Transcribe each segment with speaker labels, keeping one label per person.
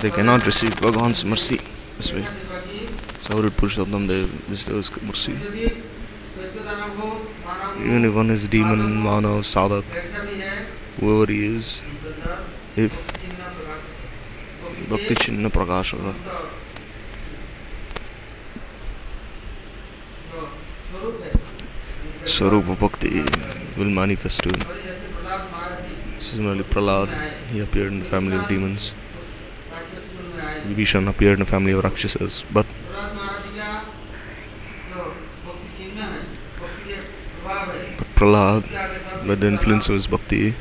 Speaker 1: They cannot receive Bhagavan's mercy this way. Did Purushottam Dev bestow his mercy? Even if one is demon, manav, sadhak, whoever he is, if Bhakti Chinna Prakashaka Swarupa Bhakti will manifest to him. Similarly, Prahlad, he appeared in the family of demons. Vibhishan appeared in the family of Rakshasas. But Prahlad, by the influence of his bhakti,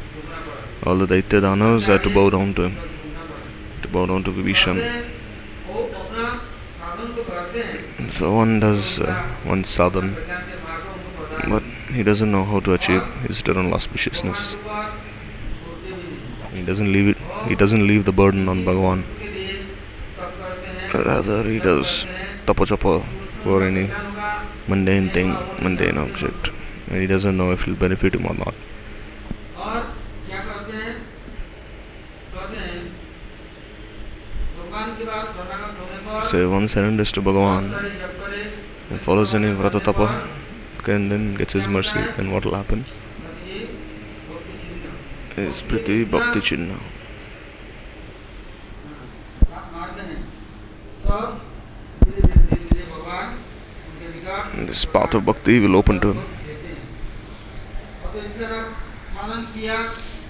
Speaker 1: all the Daitya Danavas had to bow down to him, to bow down to Vibhishan. So one does uh, one sadhan, but he doesn't know how to achieve his eternal auspiciousness. He doesn't leave it. He doesn't leave the burden on Bhagwan. Rather, he does tapachapa for any mundane thing, mundane object, and he doesn't know if it will benefit him or not. So one surrenders to Bhagavan and follows any vrata tapa and then gets his mercy, then what will happen?
Speaker 2: भगवान उनके निकट
Speaker 1: And this path of bhakti will open to him.
Speaker 2: देते हैं अब इस तरह साधन किया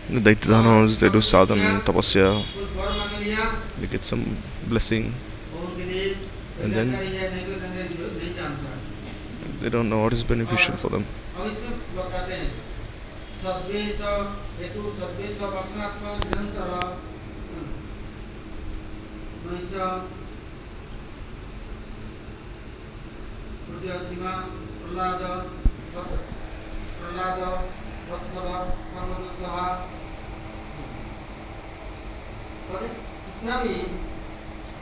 Speaker 1: The Daityadanavas, they do sadhana, tapasya,
Speaker 2: कुछ वर मांग लिया
Speaker 1: they get some blessing,
Speaker 2: और उनके लिए
Speaker 1: And then-
Speaker 2: जानकारी है नहीं तो नहीं नहीं जानता
Speaker 1: they don't know what is beneficial for them.
Speaker 2: अब इसमें बताते हैं सद्वेश हेतु सद्वेश वसनात्मक निरंतर नैष तृतीय सीमा प्रहलाद वत्- प्रहलाद वत्सव सर्वदोषः और कितना भी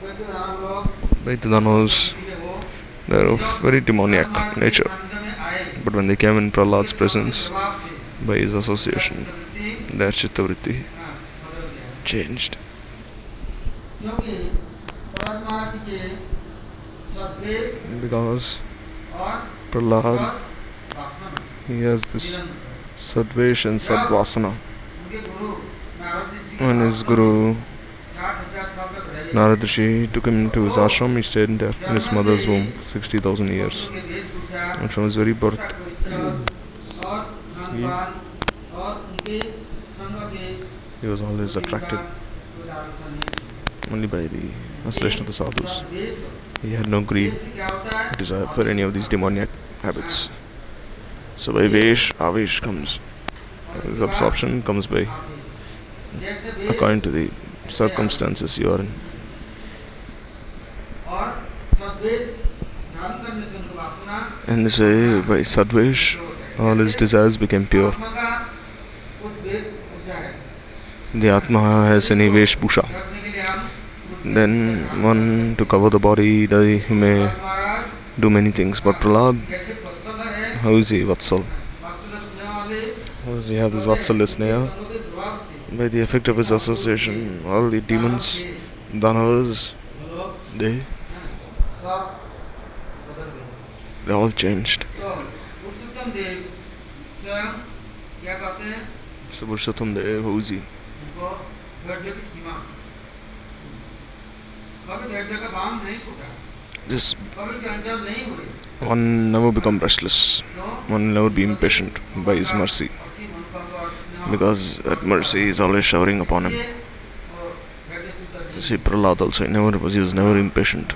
Speaker 2: व्यक्ति नाम लोग
Speaker 1: Daityadanavas,
Speaker 2: हो
Speaker 1: they are of very demoniac nature.
Speaker 2: संग में आए
Speaker 1: But when they came in Prahlad's presence,
Speaker 2: प्रभाव से
Speaker 1: by his association. Their Chittavritti changed. Because Prahlad, he has this Sadvesh and Sadvasana. When his guru Naradrishi took him to his ashram, he stayed there in his mother's womb for 60,000 years. And from his very birth, he was always attracted only by the assertion of the sadhus. He had no greed, desire for any of these demoniac habits. So by Vesh, Avesh comes. This absorption comes by according to the circumstances you are in. And this say by Sadvesh, all his desires became pure. The Atma has any Veshbhusha. Then one to cover the body, he may do many things. But Prahlad, how is he Vatsal? How does he have this Vatsal Sneha? By the effect of his association, all the demons, Danavas, they, they all changed.
Speaker 2: तो पुरुषोत्तम देव स्वयं क्या कहते हैं
Speaker 1: how is he?
Speaker 2: उनको धैर्य की सीमा कभी धैर्य का बाँध नहीं फूटा
Speaker 1: Just
Speaker 2: कभी चंचल नहीं हुए
Speaker 1: one never become restless.
Speaker 2: क्यों
Speaker 1: One never be impatient by his mercy.
Speaker 2: असीम अनुकंप और स्नेह
Speaker 1: Because that mercy is always showering upon him.
Speaker 2: इसलिए वो धैर्य की तरह नहीं
Speaker 1: See Prahlad also, he never was, he was never impatient.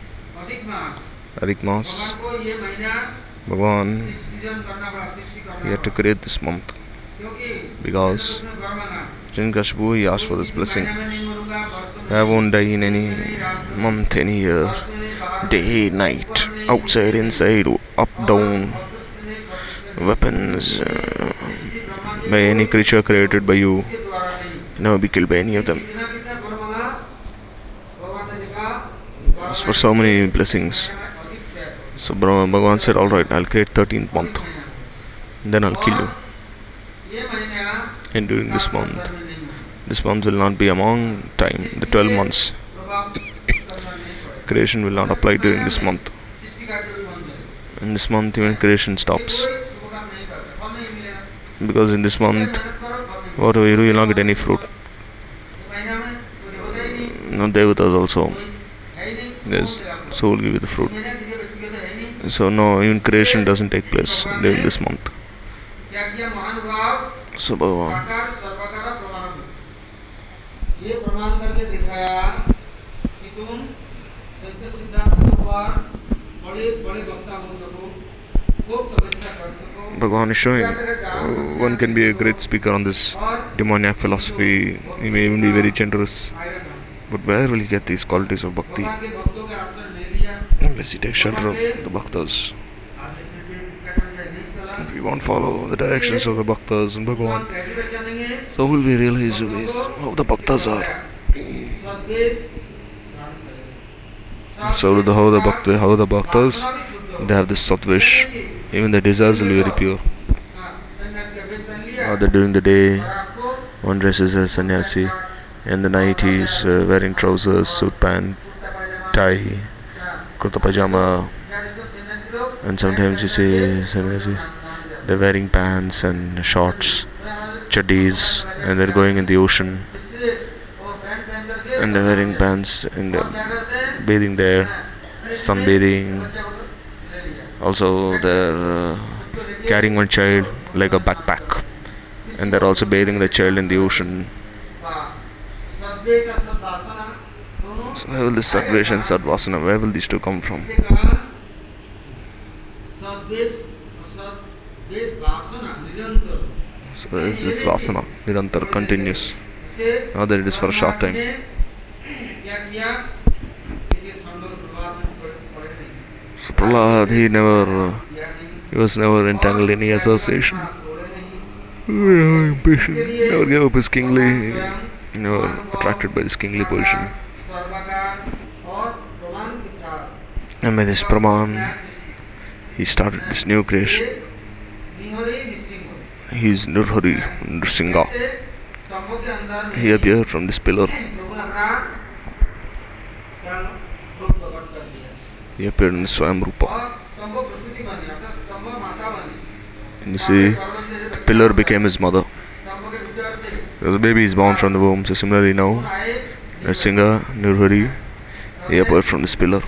Speaker 2: अधिक मास
Speaker 1: अधिक मास
Speaker 2: भगवान को ये महीना
Speaker 1: भगवान
Speaker 2: सृजन करना पड़ा सृष्टि
Speaker 1: he
Speaker 2: करना
Speaker 1: had to
Speaker 2: पड़ा
Speaker 1: create this month
Speaker 2: क्योंकि
Speaker 1: because
Speaker 2: उसने वर मांगा
Speaker 1: Hiranyakashipu he asked for this
Speaker 2: इस
Speaker 1: blessing.
Speaker 2: महीने में नहीं मरूंगा वर्ष में
Speaker 1: I won't die in any month, any year,
Speaker 2: वर्ष में नहीं, बाहर में
Speaker 1: day,
Speaker 2: नहीं,
Speaker 1: night,
Speaker 2: ऊपर नहीं,
Speaker 1: outside, inside, up,
Speaker 2: और
Speaker 1: down,
Speaker 2: अस्तित्व नहीं, सत्य से
Speaker 1: weapons, uh,
Speaker 2: किसी ब्रह्मा जी
Speaker 1: by any
Speaker 2: को
Speaker 1: creature created by you,
Speaker 2: उसके द्वारा नहीं
Speaker 1: never be killed by any of them. For so many blessings. So Brahma Bhagavan said, Alright, I'll create 13th month. Then I'll kill you. And during this month, this month will not be among time, the 12 months. creation will not apply during this month. In this month, even creation stops. Because in this month, whatever you do, you'll not get any fruit. No devatas also.
Speaker 2: कोई है ही नहीं तो
Speaker 1: There's,
Speaker 2: कौन देगा आपको?
Speaker 1: so will give you the fruit.
Speaker 2: महीना किसी व्यक्ति को तो है नहीं
Speaker 1: So no, even creation doesn't take place during this month.
Speaker 2: क्या किया महानुभाव
Speaker 1: So Bhagavan,
Speaker 2: साकार सर्वकार प्रमाण ये प्रमाण करके दिखाया कि तुम तत्व सिद्धांत के ऊपर बड़े बड़े वक्ता हो सको खूब तपस्या कर सको
Speaker 1: Bhagavan is showing uh, one can be a great speaker on this
Speaker 2: और
Speaker 1: demoniac philosophy. He may even be very generous. But where will he get these qualities of bhakti? Unless he takes shelter of the bhaktas. We won't follow the directions of the bhaktas and Bhagavan, so will we realize who is, how the bhaktas are. So the how the bhakti, how the bhaktas, they have this satvish. Even the desires will be very pure. Or they during the day one dresses as sannyasi in the 90s uh, wearing trousers, suit pant, tie, kurta pajama, and sometimes you see sometimes they're wearing pants and shorts, chadis, and they're going in the ocean, and they're wearing pants and they're bathing there, sunbathing. Also, they're uh, carrying one child like a backpack, and they're also bathing the child in the ocean. So where will this subversion, and Sattvasana, where will these two come from? So this Vasana, Nirantar
Speaker 2: continues.
Speaker 1: Now that it is for a short time. So Prahlad, he never, he was never entangled in any association.
Speaker 2: Very ambition.
Speaker 1: never gave up his kingly you know, attracted by this kingly position. And with this Praman, he started this new creation. He is
Speaker 2: Nurhari Nursingha.
Speaker 1: He appeared from this pillar. He appeared in Swam Rupa. And you see, the pillar became his mother. The baby is born from the womb, so similarly now, Narsinga Nurhari appeared from this pillar.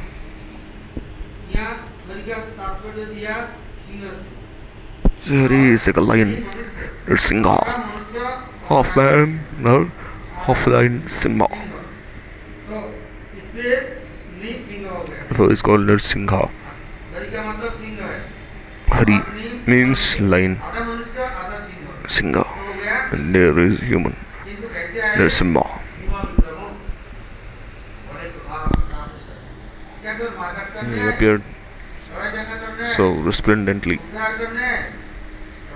Speaker 1: Sihari is like a lion,
Speaker 2: Narsinga,
Speaker 1: half man, no, half lion,
Speaker 2: Simba.
Speaker 1: So it's called
Speaker 2: Narsinga.
Speaker 1: Hari means lion,
Speaker 2: singer
Speaker 1: and there is human.
Speaker 2: There's more.
Speaker 1: He appeared so resplendently.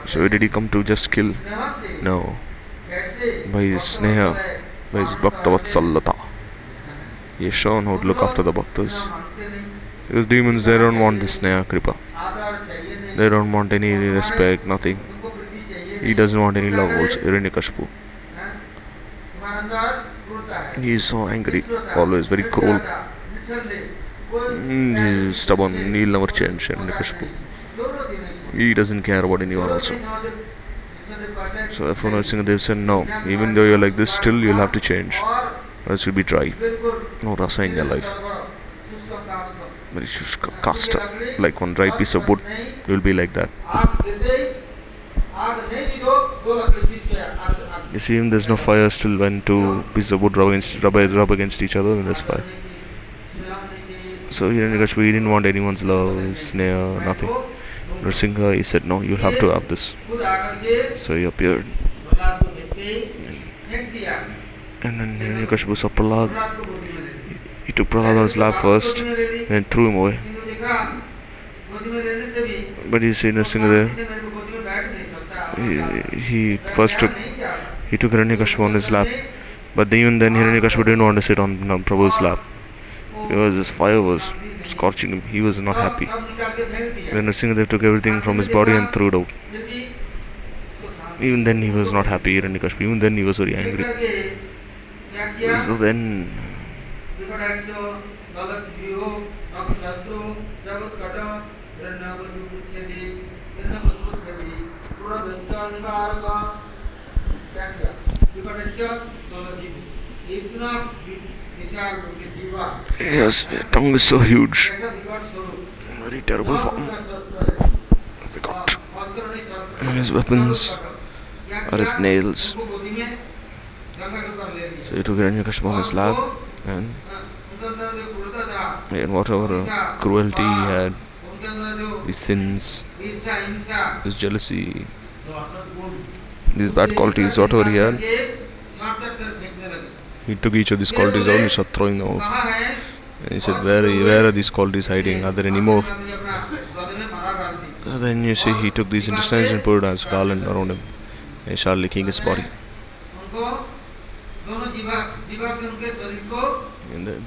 Speaker 1: So did he come to just kill? No. By his sneha, by his bhaktavatsallata. He is shown how to look after the bhaktas. Because demons, they don't want this sneha kripa. They don't want any respect, nothing. He doesn't want any love also, Hiranyakashipu. He is so angry, always very cruel. Hmm, he is stubborn, he will never change, Hiranyakashipu. He doesn't care about anyone also. So therefore Narsingadev said, no, even though you're like this, still you'll have to change. Or else you'll be dry. No rasa in your life. Very shushka, caster, like one dry piece of wood. You'll be like that. You see, even there's no fire still when two pieces of wood rub against, rub, rub against each other, then there's fire. So Hiranyakashipu, he didn't want anyone's love, sneha, nothing. Nrsingha, he said, no, you have to have this. So he appeared. And then Hiranyakashipu saw Prahlad. He took Prahlad on his lap first, and then threw him away. But you see
Speaker 2: Nrsingha
Speaker 1: there. He, he first took he took Hiranyakashipu on his lap, but even then Hiranyakashipu didn't want to sit on Prabhu's lap because his fire was scorching him. He was not happy. When Nrsimhadev took everything from his body and threw it out. Even then he was not happy, Hiranyakashipu. Even then he was very angry. So then Yes, tongue is so huge. Very terrible form.
Speaker 2: They oh got
Speaker 1: his weapons or his nails. So he took Hiranyakashipu on his lap and and whatever cruelty he had, his sins, his jealousy,
Speaker 2: जो असत गुण
Speaker 1: these bad qualities, whatever he had,
Speaker 2: छाट छाट कर फेंकने लगे
Speaker 1: he took each of these qualities out and started throwing them out.
Speaker 2: कहाँ है
Speaker 1: And he said, where, are- where are these qualities hiding? Are there any more?
Speaker 2: अपना गले में माला डाल दी
Speaker 1: So then you see he took these intestines and put it as garland around him. And he started licking his body.
Speaker 2: उनको दोनों जीवा जीवा से उनके शरीर को
Speaker 1: And then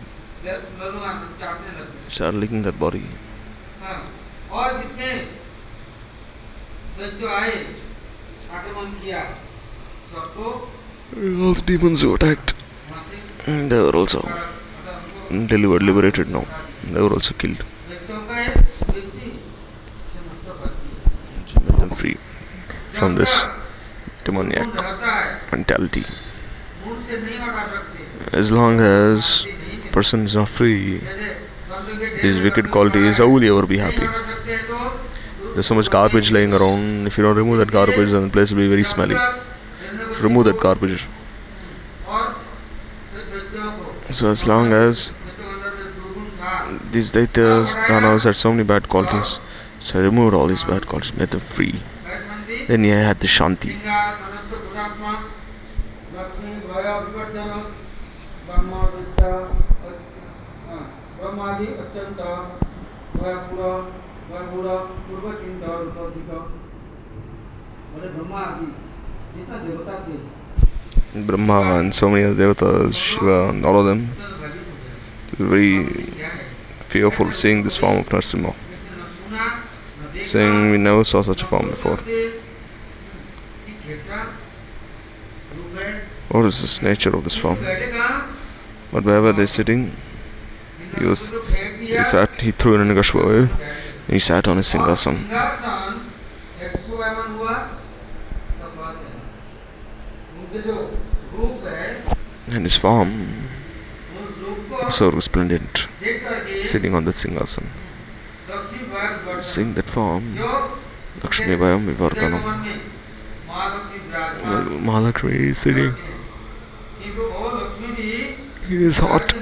Speaker 2: ले- ललुआ चाटने लगे
Speaker 1: he started licking that body.
Speaker 2: हाँ, और जितने दैत्य आए आक्रमण किया सबको
Speaker 1: All the demons who attacked,
Speaker 2: वहाँ से
Speaker 1: mm, they were also
Speaker 2: मतलब उनको
Speaker 1: delivered, liberated now. They were also killed.
Speaker 2: दैत्यों का एक व्यक्ति से मुक्त कर दिया
Speaker 1: To make them free from
Speaker 2: जब
Speaker 1: this
Speaker 2: तक
Speaker 1: demoniac
Speaker 2: गुण रहता है
Speaker 1: mentality.
Speaker 2: मूड से नहीं हटा सकते
Speaker 1: As long as
Speaker 2: शांति नहीं मिलती।
Speaker 1: person is not free,
Speaker 2: जैसे बंदूक के ढेर
Speaker 1: his
Speaker 2: में
Speaker 1: wicked
Speaker 2: बंदूक
Speaker 1: qualities,
Speaker 2: पड़ा
Speaker 1: how
Speaker 2: है,
Speaker 1: will he ever be
Speaker 2: नहीं
Speaker 1: happy?
Speaker 2: हटा सकते हैं तो
Speaker 1: There's so much garbage laying around. If you don't remove that garbage, then the place will be very smelly. Remove that garbage.
Speaker 2: और फिर दैत्यों को
Speaker 1: So as long as
Speaker 2: दैत्यों के अंदर जो दुर्गुण था
Speaker 1: these daityas, danas had so many bad qualities, so I removed all these bad qualities, made them free.
Speaker 2: वह शांति
Speaker 1: Then he had the shanti.
Speaker 2: लिंगा समस्त गुणात्मा लक्ष्मी भय विवर्धन ब्रह्मा विद्या अ- ब्रह्मादि अत्यंत भयपुर भयपुर पूर्व चिंता रूपाधिक बोले ब्रह्मा आदि जितना देवता थे
Speaker 1: Brahma and so many other devatas, Shiva and all of them,
Speaker 2: उतना तो भयभीत हो गए
Speaker 1: were very
Speaker 2: क्या है
Speaker 1: fearful seeing this form of Narasimha,
Speaker 2: जैसे न सुना न देखा
Speaker 1: saying we never saw such a
Speaker 2: न
Speaker 1: form
Speaker 2: सोच
Speaker 1: before.
Speaker 2: सकते, कि कैसा रूप है
Speaker 1: What is this nature of this form?
Speaker 2: बैठे कहाँ
Speaker 1: But wherever they're sitting, he was he sat he threw Hiranyakashipu away and he sat on his singhasan. And his form so resplendent, sitting on the singhasan. Seeing that form, Lakshmi Vayam Vivardhanam. Mahalakshmi is sitting in his heart.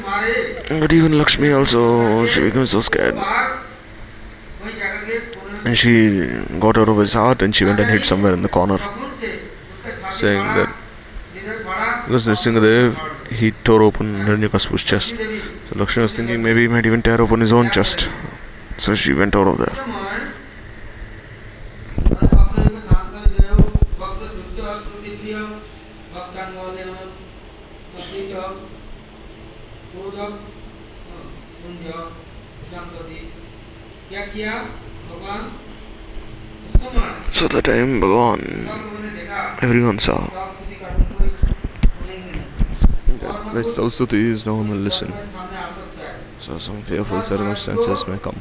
Speaker 1: But even Lakshmi also, she becomes so scared. And she got out of his heart and she went and hid somewhere in the corner, saying that because Nrsimhadev he tore open Hiranyakashipu's chest. So Lakshmi was thinking maybe he might even tear open his own chest. So she went out of there. So the time
Speaker 2: gone.
Speaker 1: Everyone saw
Speaker 2: that
Speaker 1: Miss Saraswati is no one will listen. So some fearful circumstances may come.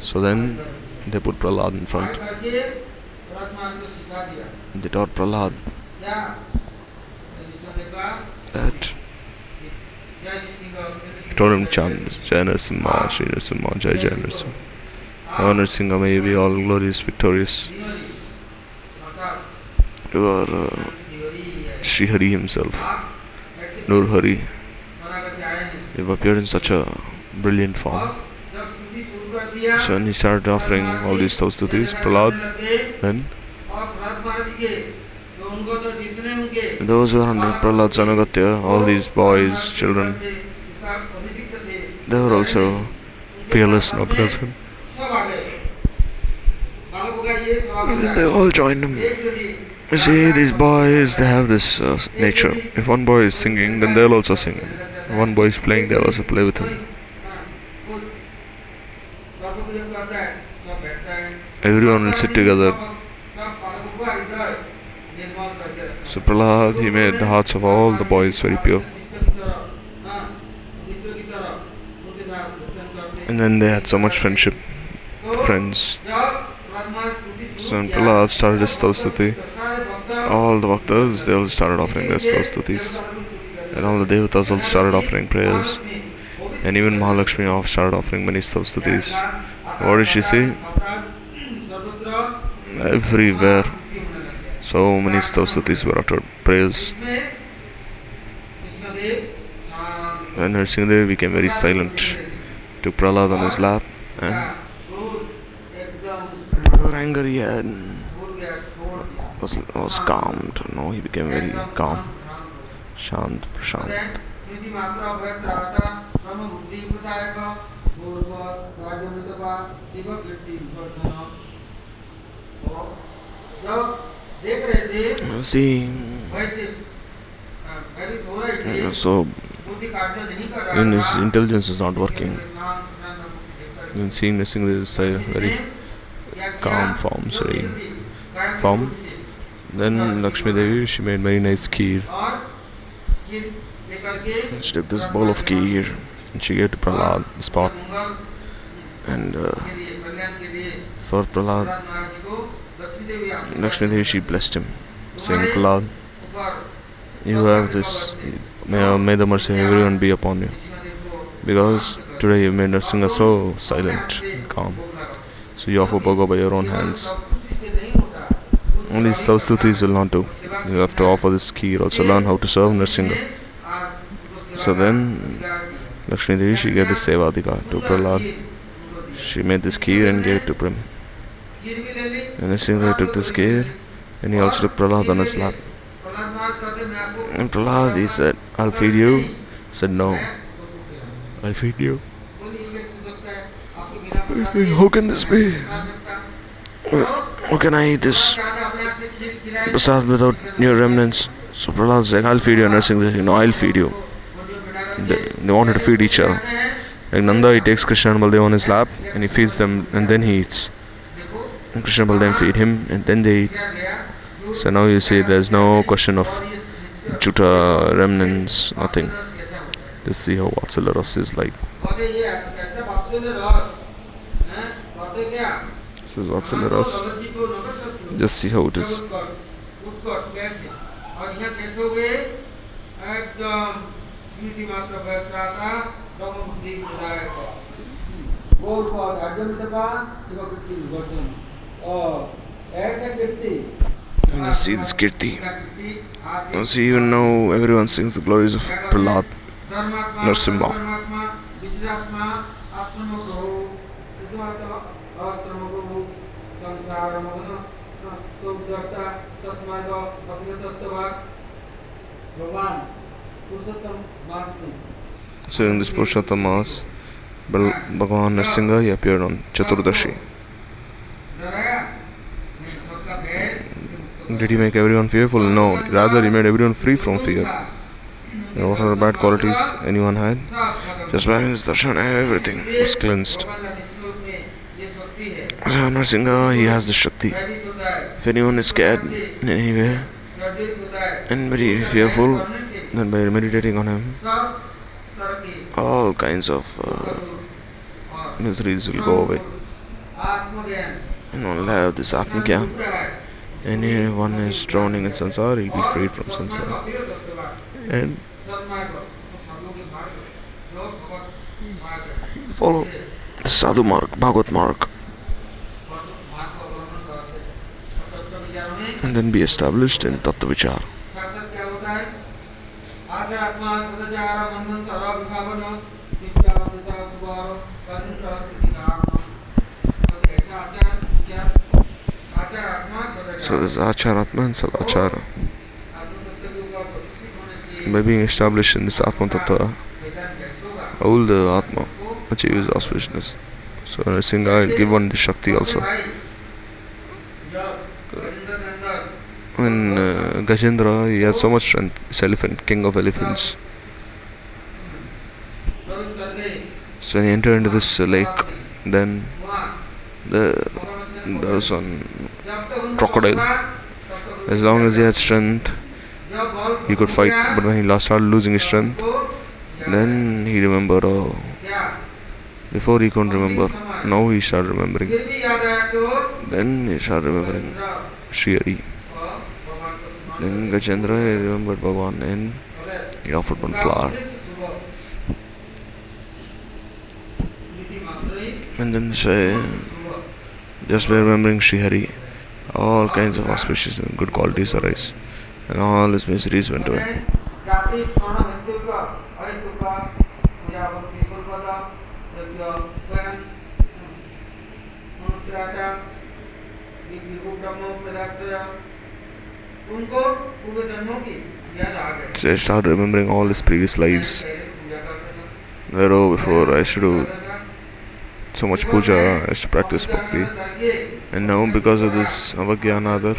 Speaker 1: So then they put Prahlad in front.
Speaker 2: And
Speaker 1: they taught Prahlad that told him chant Jai Narasimha, Sri Jai Jai Honored Singha, may be all glorious, victorious. You are uh, Sri Hari himself, Nur Hari. You appeared in such a brilliant form. So when he started offering all these
Speaker 2: thoughts to these Prahlad, then
Speaker 1: those who are under Prahlad's Anagatya, all these boys, children, they were also fearless now because of him. they all joined him. You see, these boys, they have this uh, nature. If one boy is singing, then they'll also sing. If one boy is playing, they'll also play with him. Everyone will sit together. So Prahlad, he made the hearts of all the boys very pure. And then they had so much friendship, friends
Speaker 2: and
Speaker 1: Prahlad started his
Speaker 2: Stavstuti.
Speaker 1: All the Bhaktas, they all started offering their Stavstutis. And all the Devatas all started offering prayers. And even Mahalakshmi started offering many Stavstutis. What did she see? Everywhere. So many stotras were uttered, prayers. And Narsingadev became very silent, took Prahlad on his lap and anger he had was, was calmed. No, he became very calm. Shant, Prashant. See, so in his intelligence is not working. In seeing, missing this, very calm form, serene form. Then Lakshmi Devi, she made very nice kheer. She took this bowl of kheer and she gave to Prahlad the
Speaker 2: spot.
Speaker 1: And uh, for Prahlad, Lakshmi Devi, she blessed him, saying, Prahlad you have this, may, may the mercy of everyone be upon you. Because today you made Narasimha so silent, calm. So you have to by your own hands. Only
Speaker 2: those two
Speaker 1: things will not do. You have to offer this kheer. Also learn how to serve Nrsimha. So then Lakshmi Devi she gave the Sevadika to Prahlad. She made this kheer and gave it to Prim. And Nrsimha took this kheer and he also took Prahlad on his lap. And Prahlad he said, I'll feed you. He said no. I'll feed you. How can this be? How can I eat this prasad without your remnants? So Prahlad's like, I'll feed you, and you know, I'll feed you. They, they wanted to feed each other. Like Nanda, he takes Krishna and Baldev on his lap, and he feeds them, and then he eats. And Krishna and Baldev feed him, and then they eat. So now you see there's no question of Juta, remnants, nothing. Let's see how Vatsala Rasa is like. This is
Speaker 2: what's Vatsalya Ras.
Speaker 1: Just see how it is. You just see this Kirti. You see, even now everyone sings the glories of Prahlad
Speaker 2: Narsimha. અશ્રમભૂ સંસાર મગ્ન સુદ્ધતા સત્માર્ગ અગ્ન તત્વવાક ભગવાન Purushottam માસનું
Speaker 1: So during this Purushottam Mas, Bhagavan Narsinga he appeared on Chaturdashi. Did he make everyone fearful? No, rather he made everyone free from fear. You know, what are the bad qualities anyone had? Just by his darshan, everything was cleansed. Narasimha, he has the Shakti. If anyone is scared in any way and very fearful, then by meditating on him, all kinds of uh, miseries will go away. And one have this
Speaker 2: Atmikya.
Speaker 1: Anyone is drowning in samsara, will be freed from sansara. And follow the Sadhu
Speaker 2: Marg, Bhagavat Marg.
Speaker 1: and then be established in Tattva Vichar. So this there's Acharatma and Sadachara. By being established in this Atma Tattva, all the Atma achieves auspiciousness. So in a single, give one the Shakti also. when uh, Gajendra, he has so much strength, he's elephant, king of elephants. So when he entered into this uh, lake, then the, there was one crocodile. As long as he had strength, he could fight. But when he lost started losing his strength, then he remembered. Oh, before he couldn't remember. Now he started remembering. Then he started remembering
Speaker 2: Shri
Speaker 1: Then Gajendra he remembered Bhagwan
Speaker 2: बोले,
Speaker 1: he offered one flower.
Speaker 2: He
Speaker 1: And then say, just by remembering Sri Hari, all kinds of auspicious and good qualities arise. And all his miseries went away. So I started remembering all his previous lives. Where oh, before I used to do so much puja, I used to practice bhakti. And now because of this avagyanadar,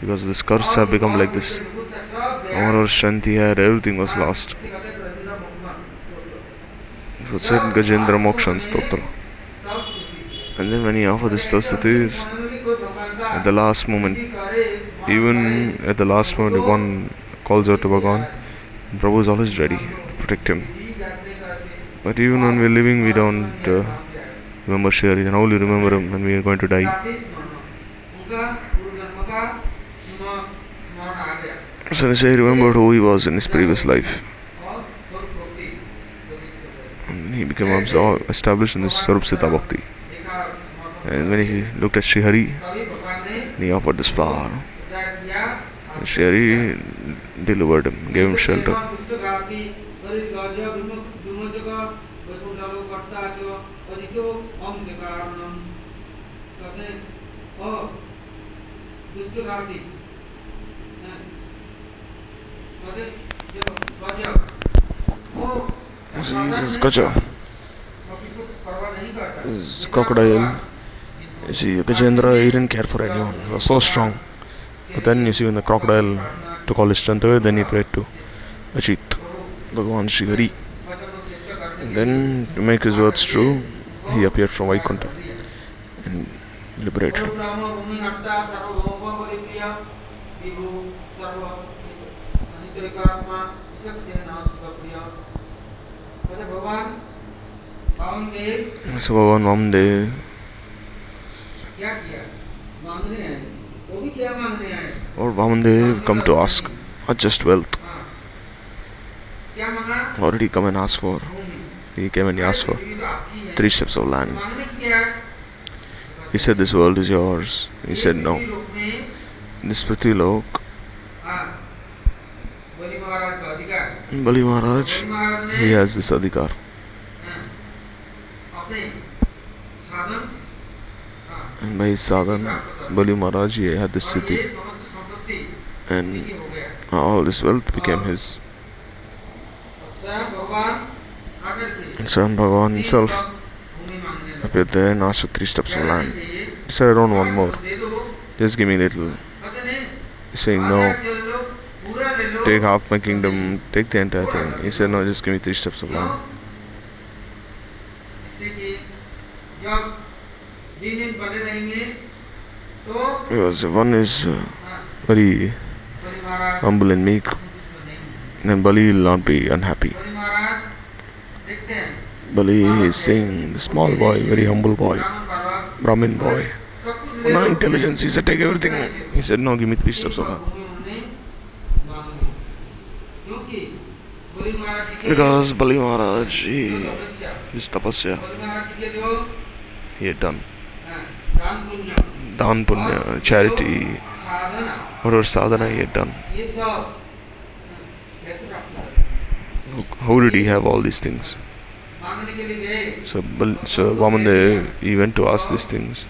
Speaker 1: because of this curse have become like this. Amar Shanti had everything was lost. It said Gajendra Mokshan Stotra. And then when he offered his Saraswati's, at the last moment, even at the last moment, one calls out to Bhagwan. Prabhu is always ready to protect him. But even when we're living, we don't uh, remember Shri Hari. only remember him when we are going to die? So he remembered who he was in his previous life. And he became established in this Sarup Siddha Bhakti. And when he looked at Sri Hari, he offered this flower.
Speaker 2: उद्धार किया
Speaker 1: And Sri Hari delivered him, gave him shelter.
Speaker 2: दुष्टघाती गरीब गज विमुख विमोचक वैकुण्ठलो कर्ता च अधिको अम्बिकारणम कहते हैं, ओ दुष्टघाती हैं, कहते हैं, जो गज वो
Speaker 1: See, this is
Speaker 2: नहीं
Speaker 1: Gaja,
Speaker 2: करता, वो किसको परवाह नहीं करता
Speaker 1: this is
Speaker 2: लेकिन
Speaker 1: crocodile.
Speaker 2: भगवान
Speaker 1: You see, Gajendra, he didn't care for anyone. He was so strong. But then you see when the crocodile took all his strength away, then he prayed to Achit, Bhagavan Sri Hari. And then to make his words true, he appeared from Vaikuntha and liberated him. So Bhagavan
Speaker 2: Vamandev
Speaker 1: और Vamandev come to ask, not just wealth. Already come and ask for. He came and he asked for three steps of land. He said, This world is yours. He said, No. This Prithvi Lok, Bali Maharaj, he has this Adhikar. And by his sadhana, Bali Maharaj, he had this
Speaker 2: और ये
Speaker 1: city.
Speaker 2: समस्त संपत्ति
Speaker 1: And
Speaker 2: इनकी हो गया
Speaker 1: all this wealth became his.
Speaker 2: और स्वयं भगवान आकर के
Speaker 1: And Swam Bhagavan
Speaker 2: तीन
Speaker 1: himself
Speaker 2: भाग भूमि मांगने लगे
Speaker 1: appeared there and asked for three steps of
Speaker 2: क्या
Speaker 1: land.
Speaker 2: नहीं चाहिए?
Speaker 1: He said, I don't want more.
Speaker 2: दे दो
Speaker 1: Just give me a little.
Speaker 2: कहते नहीं
Speaker 1: He's saying,
Speaker 2: आधा
Speaker 1: No.
Speaker 2: ले लो पूरा ले लो
Speaker 1: Take half my kingdom, take the entire thing. He said, No, just give me three steps of
Speaker 2: क्यों?
Speaker 1: land.
Speaker 2: इससे कि जब दिन दिन बने रहेंगे तो
Speaker 1: Because one is uh,
Speaker 2: हाँ,
Speaker 1: very
Speaker 2: Bali Maharaj
Speaker 1: humble and meek,
Speaker 2: संतुष्ट नहीं
Speaker 1: then Bali will not be unhappy.
Speaker 2: बलि महाराज देखते हैं
Speaker 1: Bali is saying, the small boy, very humble boy,
Speaker 2: ब्राह्मण बालक
Speaker 1: Brahmin boy.
Speaker 2: सब कुछ ले
Speaker 1: No
Speaker 2: low.
Speaker 1: intelligence, he said, take everything. He said, No, give me three steps of land.
Speaker 2: भूमि उन्होंने मांग ली क्योंकि बलि महाराज जी के
Speaker 1: Because Bali Maharaj,
Speaker 2: जो
Speaker 1: he,
Speaker 2: तपस्या
Speaker 1: his tapasya,
Speaker 2: बलि महाराज जी के जो
Speaker 1: he had done.
Speaker 2: दान पुण्य
Speaker 1: चैरिटी और, और
Speaker 2: साधना ये done
Speaker 1: how did you have all this things so So, so Vamandev, he went to ask these things.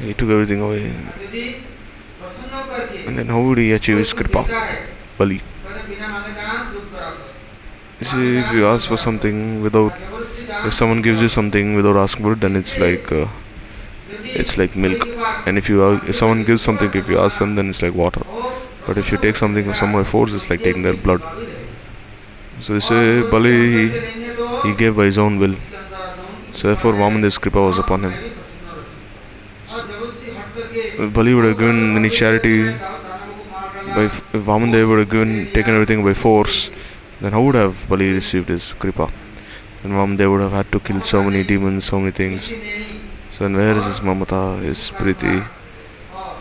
Speaker 1: He took everything away. And then how would he achieve his kripa? Bali. You see, if you ask for something without, if someone gives you something without asking for it, then it's like. Uh, it's like milk. And if you if someone gives something if you ask them then it's like water. But if you take something from someone by force it's like taking their blood. So they say Bali he, he gave by his own will. So therefore Vamandev's kripa was upon him. If Bali would have given any charity. By if Vamandev would have given taken everything by force then how would have Bali received his kripa? And Vamandev would have had to kill so many demons so many things. So where is his mamata, his priti?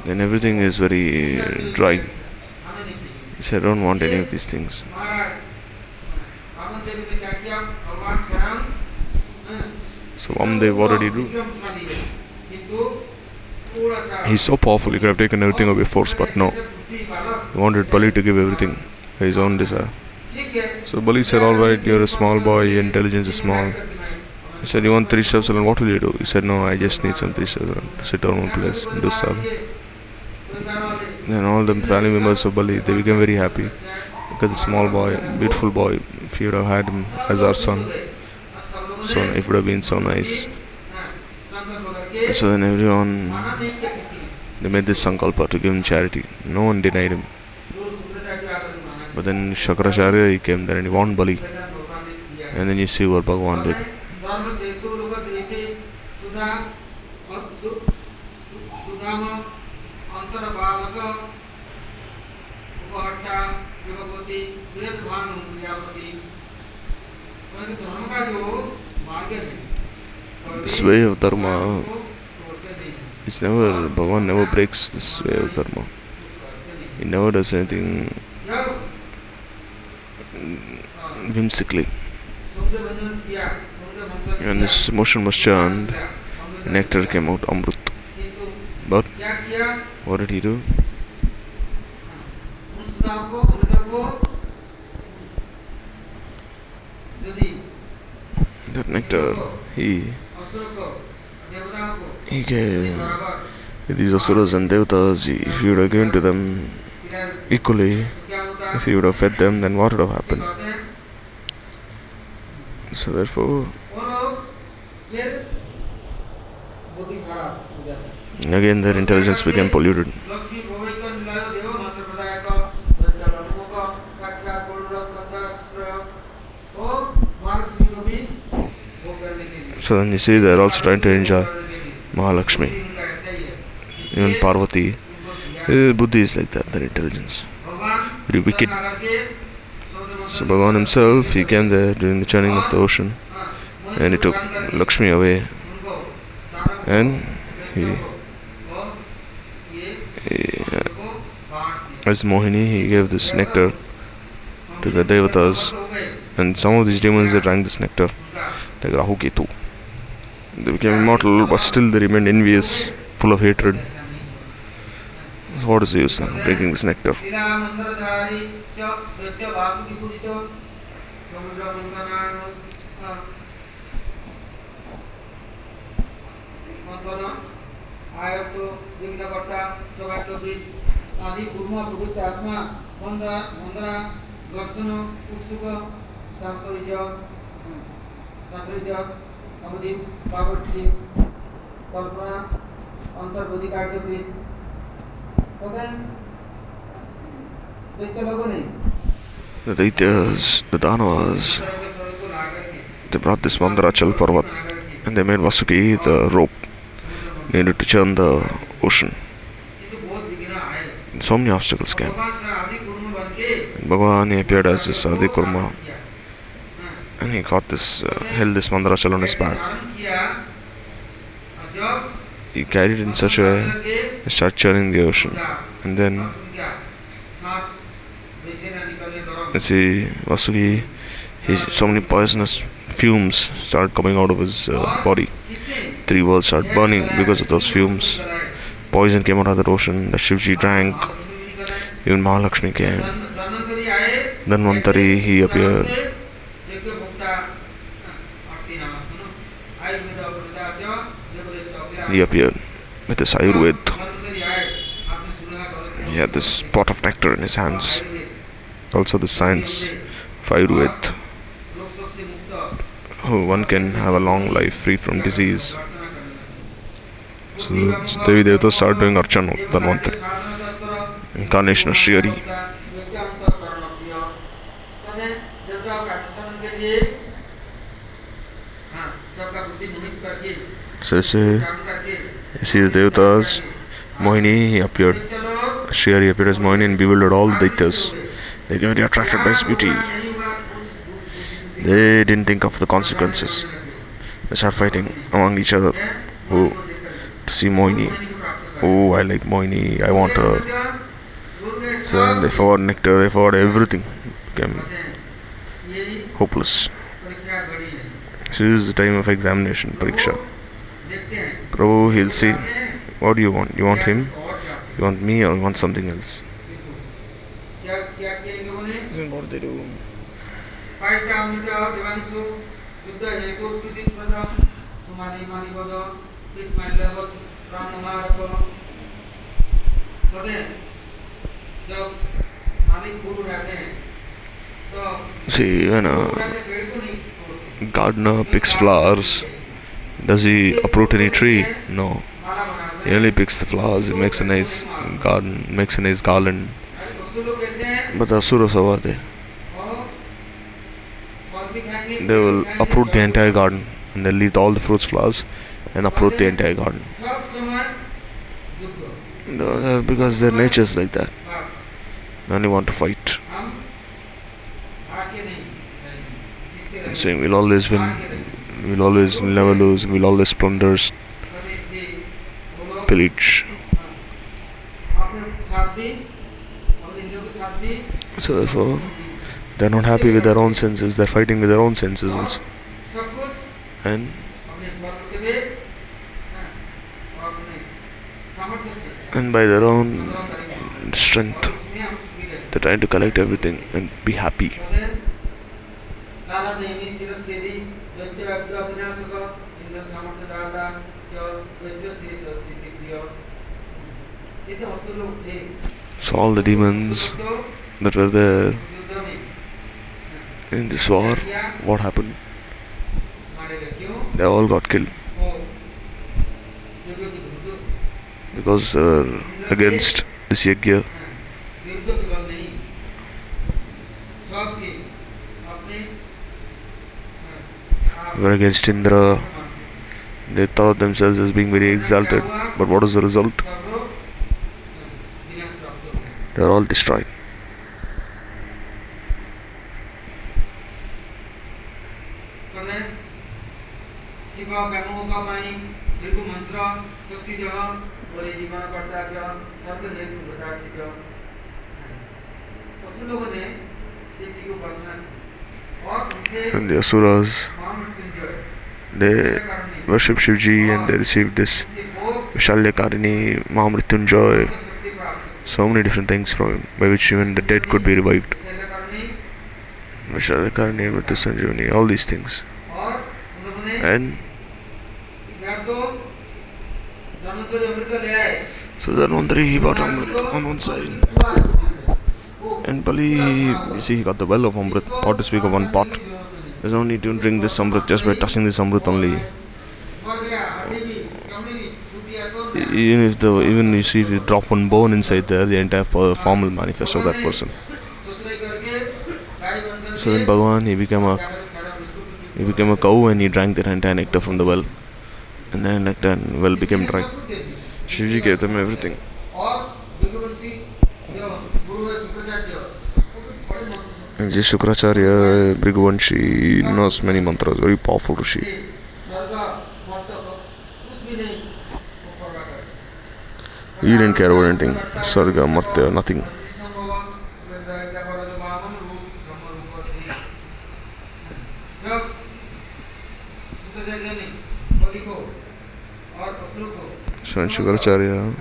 Speaker 1: Then everything is very dry. He said, I don't want any of these things. So
Speaker 2: Amdev, what did he do?
Speaker 1: He's so powerful, he could have taken everything away force, but no. He wanted Bali to give everything, his own desire. So Bali said, alright, you're a small boy, your intelligence is small. He said, You want three steps alone, what will you do? He said, No, I just need some three steps alone sit down one place and do sadhana. Then all the family members of Bali, they became very happy. At the small boy, beautiful boy. If you would have had him as our son, so it would have been so nice. So then everyone, they made this sankalpa to give him charity. No one denied him. But then Shukracharya, he came there and he warned Bali. And then you see what Bhagavan did. This way of dharma it's never, Bhagavan never breaks this way of dharma. He never does anything whimsically.
Speaker 2: And
Speaker 1: this motion was churned, nectar came out, Amrut. But what did he do? That nectar, he he gave these asuras and devatas, if you would have given to them equally, if you would have fed them, then what would have happened? So therefore, again their intelligence became polluted. So then you see they're also trying to enjoy Mahalakshmi. Even Parvati. Eh, buddhi is like that, their intelligence. Very wicked. So Bhagavan himself, he came there during the churning of the ocean and he took Lakshmi away and he, he as Mohini he gave this nectar to the devatas and some of these demons they drank this nectar like Rahu Ketu. They became immortal but still they remained envious, full of hatred. So what is the use of drinking this nectar?
Speaker 2: लीला मंत्रधारी च दैत्य वासुकी पूजितो समुद्र मंथनाय मंथन आयतो विघ्नकर्ता सौभाग्यविद आदि অবদীপ বাবরদ্বীপ কল্পনা अंतर्बोधि कार्यविद तदन दैत्य लोगों ने
Speaker 1: The Daityas, the Danavas, they brought this Mandarachal Parvat and they made Vasuki the rope needed to churn the ocean.
Speaker 2: And
Speaker 1: so many obstacles came. And Bhagavan appeared as this Adi Kurma and he got this uh, held this Mandarachal on his back. He carried it in such a way he started churning the ocean. And then you see Vasuki he so many poisonous fumes started coming out of his uh, body. Three worlds started burning because of those fumes. Poison came out of that ocean that Shivji drank. Even Mahalakshmi came.
Speaker 2: Then one
Speaker 1: day he appeared. He appeared with his Ayurved. He had this pot of nectar in his hands. Also the science of Ayurved. Oh, one can have a long life free from disease. So Devi Devatas start doing Archana, Dhanvantari. Incarnation of Shri Hari. say see the Devatas, Mohini appeared. Sri Hari appeared as Mohini and bewildered all the Daityas. They were attracted by his beauty. They didn't think of the consequences. They started fighting among each other. Oh, to see Mohini. Oh, I like Mohini. I want her. So they forgot nectar, they forgot everything. Became hopeless. So this is the time of examination, pariksha. Probably he'll see. What do you want? You want him? You want me or you want something else? What they do? See, when a gardener picks flowers, does he uproot any tree? No. He only picks the flowers, he makes a nice garden, makes a nice garland. But the asuras, how are they? They will uproot the entire garden and they'll leave all the fruits, flowers and uproot the entire garden. No, because their nature is like that. They only want to fight. Saying we'll always win we'll always never lose. We'll always plunder pillage. So therefore they're not happy with their own senses. They're fighting with their own senses also. And and by their own strength they're trying to collect everything and be happy. All the demons that were there in this war. What happened? They all got killed because they were against this
Speaker 2: yagya.
Speaker 1: They were against Indra. They thought themselves as being very exalted. But what is the result? They were all destroyed. And the Asuras, they worship Shivji and they receive this Vishalyakarni, Mahamrityunjoy so many different things from him by which even the dead could be revived. All these things. And so Dhanvantari, he bought Amrit on one side. And Bali, you see, he got the well of Amrit, or to speak of one pot. There's no need to drink this Amrit just by touching this Amrit only even if the even you see if you drop one bone inside there, the entire formal manifest of that person. So then Bhagwan he became a he became a cow and he drank the entire nectar from the well, and then nectar and well became dry. Shivji gave them everything. And Shukracharya she knows many mantras, very powerful Rishi. He didn't care about anything. Sarga, Martya,
Speaker 2: uh,
Speaker 1: nothing. Shan Shukracharya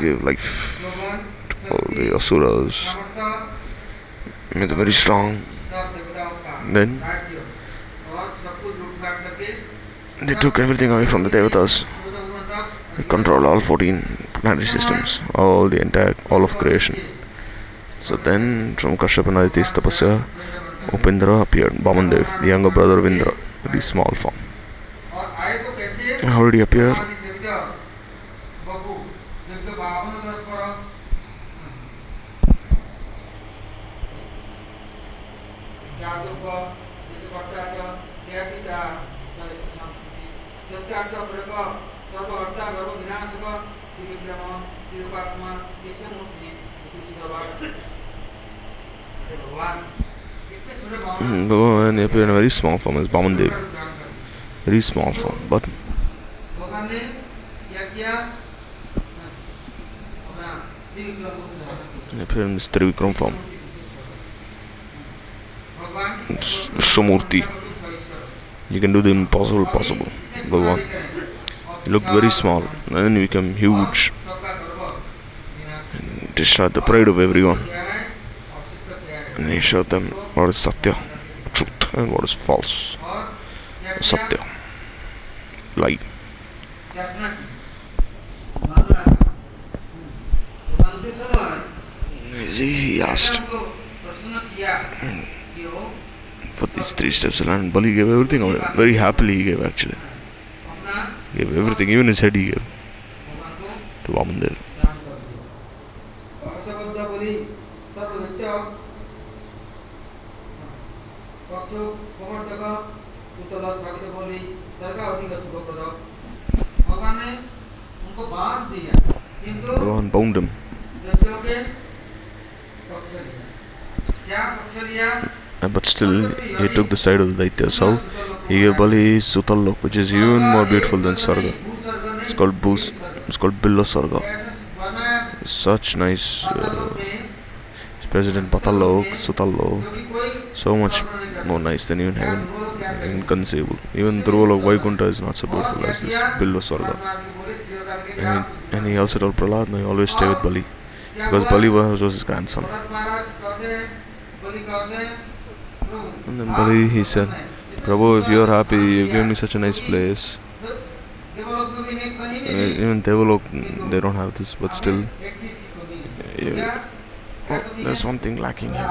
Speaker 1: gave life to all the asuras, made them very strong. Then they took everything away from the devatas control all 14 planetary systems, all the entire, all of creation. So then from Kashyap and Aditi's tapasya, Upendra appeared, Bamandev, the younger brother of Indra, with small form. How did he appear? પરમાત્મા એ સમૂર્તિ in a very small form as Bamandev. Very small form, but. He appeared in this Trivikram form. You can do the impossible possible, Bhagavan. He Look very small and then huge. Krishna, the pride of everyone. And he showed them what is Satya, truth, and what is false. Satya, lie. He asked for these three steps alone, land. Bali gave everything away. Very happily he gave actually. He gave everything, even his head he gave to Vamandev.
Speaker 2: पक्ष प्रवर्तक सुतलस भागित बोली सर्गावधिक सुखप्रद भगवान ने उनको बांध दिया किंतु
Speaker 1: Bhagavan bound him.
Speaker 2: दत्तों के पक्ष लिया क्या पक्ष लिया
Speaker 1: Uh, But still, he took the side of the Daityas. How? He gave Bali Sutalok, which is even more beautiful than Sarga. It's called Bhus. It's called Billa Sarga.
Speaker 2: ऐसा बनाया
Speaker 1: It's such nice.
Speaker 2: Patalok
Speaker 1: Uh,
Speaker 2: में
Speaker 1: President Patalok, Sutalok,
Speaker 2: जो कि कोई
Speaker 1: so much more nice than even heaven. Inconceivable. Even the role of Vaikuntha is not so beautiful as this
Speaker 2: Bilvaswarga.
Speaker 1: And, and he also told Prahlad, no, you always stay with Bali. Because Bali was his grandson. And then Bali, he said, Prabhu, if you
Speaker 2: are
Speaker 1: happy,
Speaker 2: you
Speaker 1: give me such a nice place.
Speaker 2: And
Speaker 1: even Devalok, they don't have this, but still. Oh, there's one thing lacking here.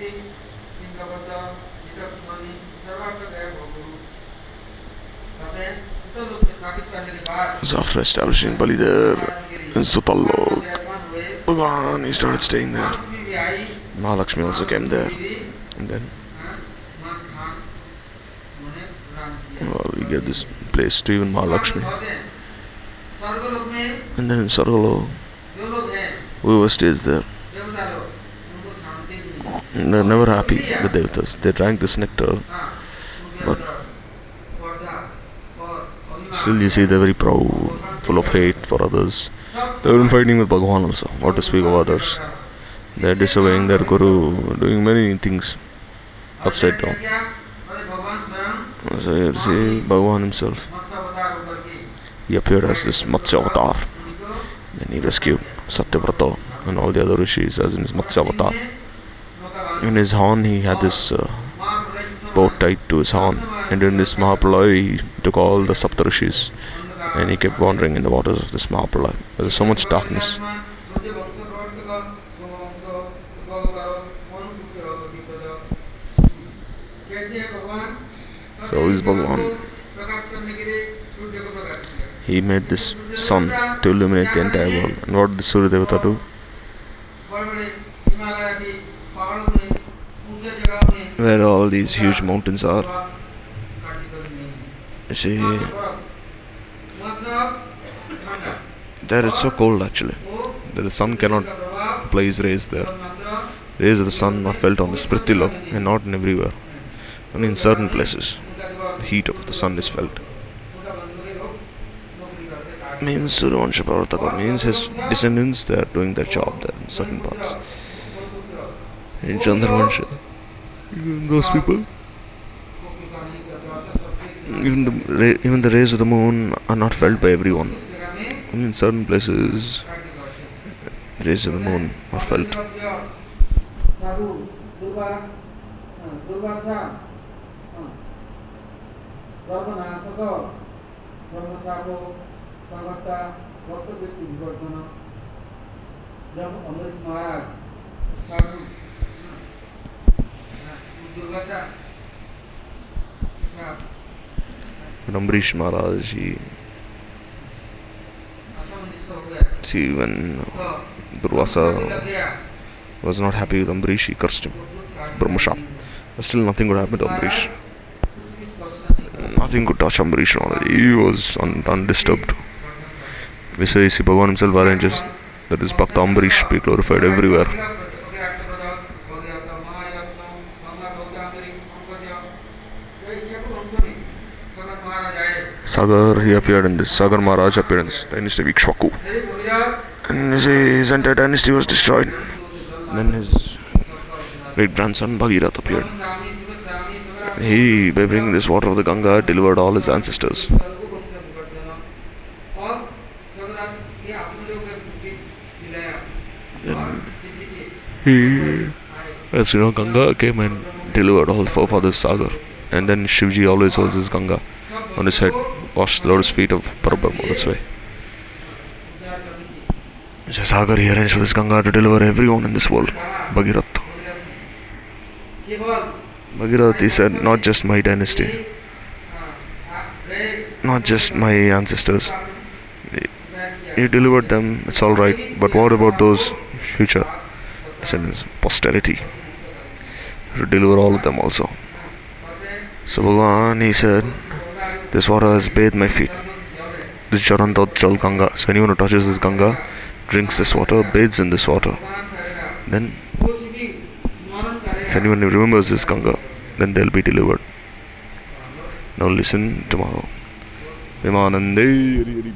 Speaker 2: संस्कार पिता पर या तो दिव्य धर्मात्मा मामिनो अति संशय सत्य व्रत प्रयोगुक्ता मत्स्य मुक्ति वित्त श्रुति सिंहवत विदक्षणी सर्वार्थ गए भोगु कहते हैं सुतलोक में स्थापित करने के बाद
Speaker 1: So after establishing Bali there in Sutalok,
Speaker 2: विराजमान हुए
Speaker 1: Bhagavan, he started staying there.
Speaker 2: Lakshmi भी आई
Speaker 1: Mahalakshmi also came there. And then,
Speaker 2: मान स्थान उन्हें प्रदान किया
Speaker 1: well, we gave this place to even Mahalakshmi.
Speaker 2: स्वर्गलोक में
Speaker 1: And then in Sargalo,
Speaker 2: जो लोग हैं
Speaker 1: whoever stays there, They're never happy, the devatas. They drank this nectar, but still you see they're very proud, full of hate for others. They've been fighting with Bhagwan also, what to speak of others. They're disobeying their Guru, doing many things upside down. So here see Bhagwan himself. He appeared as this Matsya avatar. He rescued Satyavrata and all the other rishis as in his Matsya avatar in his horn he had this uh, bow tied to his horn. And in this Mahapralaya he took all the Saptarishis and he kept wandering in the waters of this Mahapralaya. There was so much darkness. So is Bhagavan he made this sun to illuminate the entire world. And what did the Surya Devata do? where all these huge mountains are. See, there it's so cold actually. The sun cannot apply his rays there. Rays of the sun are felt on the Spritilok and not in everywhere. Only in certain places, the heat of the sun is felt. Means Suryavanshi means his descendants, they are doing their job there in certain parts. In Chandravanshi even those people, even the ra- even the rays of the moon are not felt by everyone. In certain places, rays of the moon are felt.
Speaker 2: साधु दुर्वा दुर्वासा गर्भनाशक ब्रह्मशाको संगता भक्त व्यक्ति विवर्तन जब अमरीश महाराज साधु दुर्वासा साहब
Speaker 1: When Ambarish Maharaj, he,
Speaker 2: असमंजस हो गया
Speaker 1: see when
Speaker 2: तो
Speaker 1: Durvasa
Speaker 2: लग गया
Speaker 1: was not happy with Ambarish, he cursed him.
Speaker 2: तो कुछ काट
Speaker 1: Brahmashap. But still nothing could happen to Ambarish.
Speaker 2: उसकी स्पर्श नहीं
Speaker 1: Nothing could touch Ambarish Maharaj. He was un- undisturbed. We say, see, Bhagavan himself arranges that his Bhakta Ambarish be glorified everywhere. Sagar, he appeared in this. Sagar Maharaj appeared in this dynasty of Ikshvaku. And his, his entire dynasty was destroyed. Then his great grandson Bhagirath appeared. He, by bringing this water of the Ganga, delivered all his ancestors. Then he, as you know, Ganga came and delivered all the forefathers Sagar. And then Shivji always holds his Ganga on his head, the lotus feet of Parabrahma this way. So Sagar he arranged for this Ganga to deliver everyone in this world. Bhagirath. Bhagirath said, not just my dynasty, not just my ancestors. You delivered them, it's alright, but what about those future descendants, posterity? To deliver all of them also. So Bhagavan he said, this water has bathed my feet. This Jarandot Jal Ganga. So anyone who touches this Ganga, drinks this water, bathes in this water. Then if anyone remembers this Ganga, then they'll be delivered. Now listen tomorrow. Vimanande.